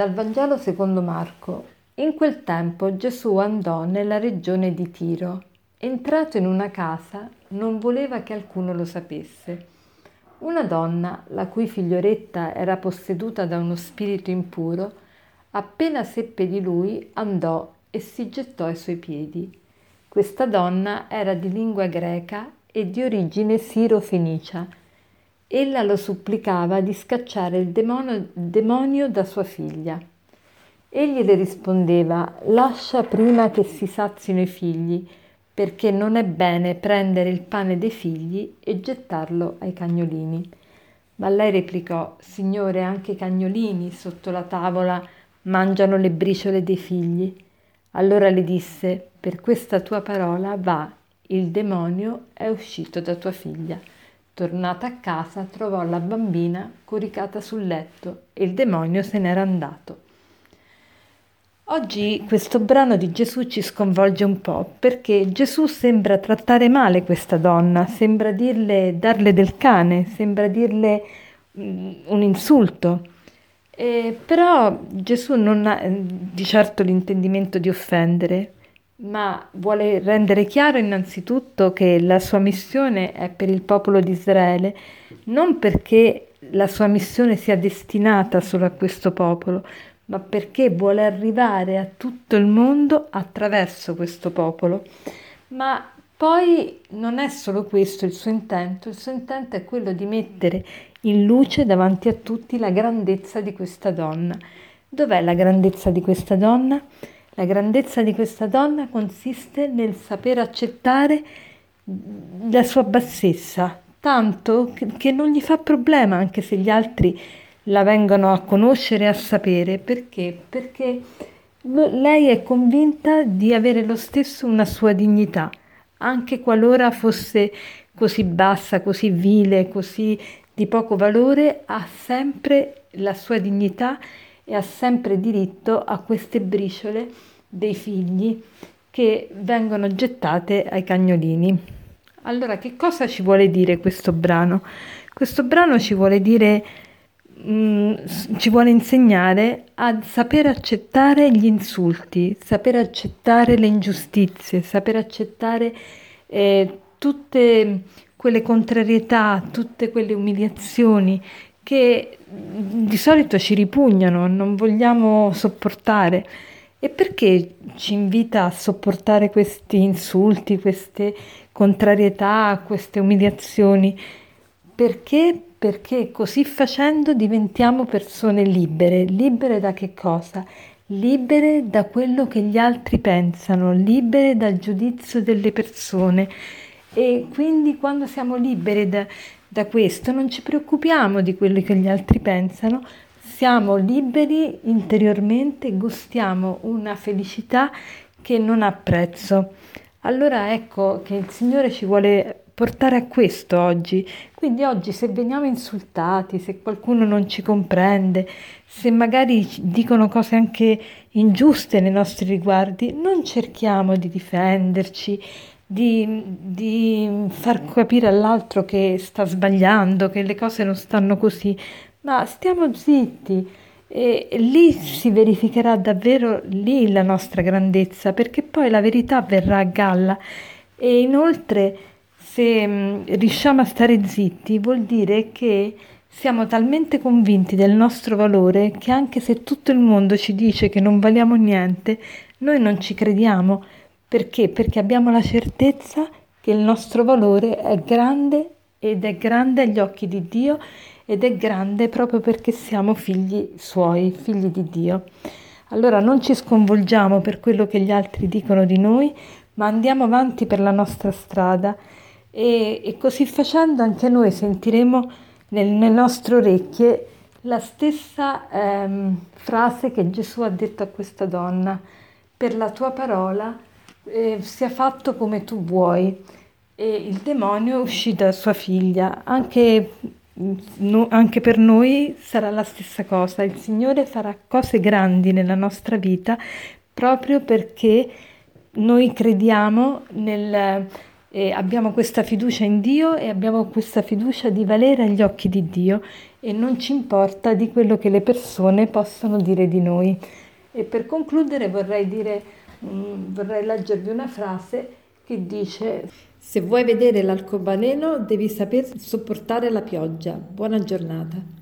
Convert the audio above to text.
Dal Vangelo secondo Marco. In quel tempo Gesù andò nella regione di Tiro. Entrato in una casa, non voleva che alcuno lo sapesse. Una donna, la cui figlioretta era posseduta da uno spirito impuro, appena seppe di lui, andò e si gettò ai suoi piedi. Questa donna era di lingua greca e di origine siro-fenicia Ella lo supplicava di scacciare il demonio, demonio da sua figlia. Egli le rispondeva, lascia prima che si sazino i figli, perché non è bene prendere il pane dei figli e gettarlo ai cagnolini. Ma lei replicò, Signore, anche i cagnolini sotto la tavola mangiano le briciole dei figli. Allora le disse, per questa tua parola va, il demonio è uscito da tua figlia. Tornata a casa trovò la bambina coricata sul letto e il demonio se n'era andato. Oggi questo brano di Gesù ci sconvolge un po' perché Gesù sembra trattare male questa donna, sembra dirle, darle del cane, sembra dirle mm, un insulto. Eh, però Gesù non ha di certo l'intendimento di offendere, ma vuole rendere chiaro innanzitutto che la sua missione è per il popolo di Israele, non perché la sua missione sia destinata solo a questo popolo, ma perché vuole arrivare a tutto il mondo attraverso questo popolo. Ma poi non è solo questo il suo intento, il suo intento è quello di mettere in luce davanti a tutti la grandezza di questa donna. Dov'è la grandezza di questa donna? La grandezza di questa donna consiste nel saper accettare la sua bassezza, tanto che non gli fa problema anche se gli altri la vengono a conoscere e a sapere. Perché? Perché lei è convinta di avere lo stesso una sua dignità, anche qualora fosse così bassa, così vile, così di poco valore, ha sempre la sua dignità e ha sempre diritto a queste briciole dei figli che vengono gettate ai cagnolini. Allora, che cosa ci vuole dire questo brano? Questo brano ci vuole dire, mm, ci vuole insegnare a saper accettare gli insulti, saper accettare le ingiustizie, saper accettare eh, tutte quelle contrarietà, tutte quelle umiliazioni che di solito ci ripugnano, non vogliamo sopportare. E perché ci invita a sopportare questi insulti, queste contrarietà, queste umiliazioni? Perché? Perché così facendo diventiamo persone libere. Libere da che cosa? Libere da quello che gli altri pensano, libere dal giudizio delle persone. E quindi quando siamo liberi da, da questo non ci preoccupiamo di quello che gli altri pensano, siamo liberi interiormente, gustiamo una felicità che non ha prezzo. Allora ecco che il Signore ci vuole portare a questo oggi. Quindi oggi se veniamo insultati, se qualcuno non ci comprende, se magari dicono cose anche ingiuste nei nostri riguardi, non cerchiamo di difenderci, di, di, far capire all'altro che sta sbagliando, che le cose non stanno così, ma stiamo zitti. E lì si verificherà davvero lì la nostra grandezza, perché poi la verità verrà a galla. E inoltre se mm, riusciamo a stare zitti vuol dire che siamo talmente convinti del nostro valore che anche se tutto il mondo ci dice che non valiamo niente, noi non ci crediamo perché? Perché abbiamo la certezza che il nostro valore è grande ed è grande agli occhi di Dio ed è grande proprio perché siamo figli suoi, figli di Dio. Allora non ci sconvolgiamo per quello che gli altri dicono di noi, ma andiamo avanti per la nostra strada e, e così facendo anche noi sentiremo nel, nelle nostre orecchie la stessa ehm, frase che Gesù ha detto a questa donna, per la tua parola eh, sia fatto come tu vuoi. E il demonio uscì da sua figlia. Anche, mm, no, anche per noi sarà la stessa cosa. Il Signore farà cose grandi nella nostra vita proprio perché noi crediamo nel, eh, abbiamo questa fiducia in Dio e abbiamo questa fiducia di valere agli occhi di Dio e non ci importa di quello che le persone possono dire di noi. E per concludere vorrei dire Mm, vorrei leggervi una frase che dice Se vuoi vedere l'arcobaleno devi saper sopportare la pioggia. Buona giornata.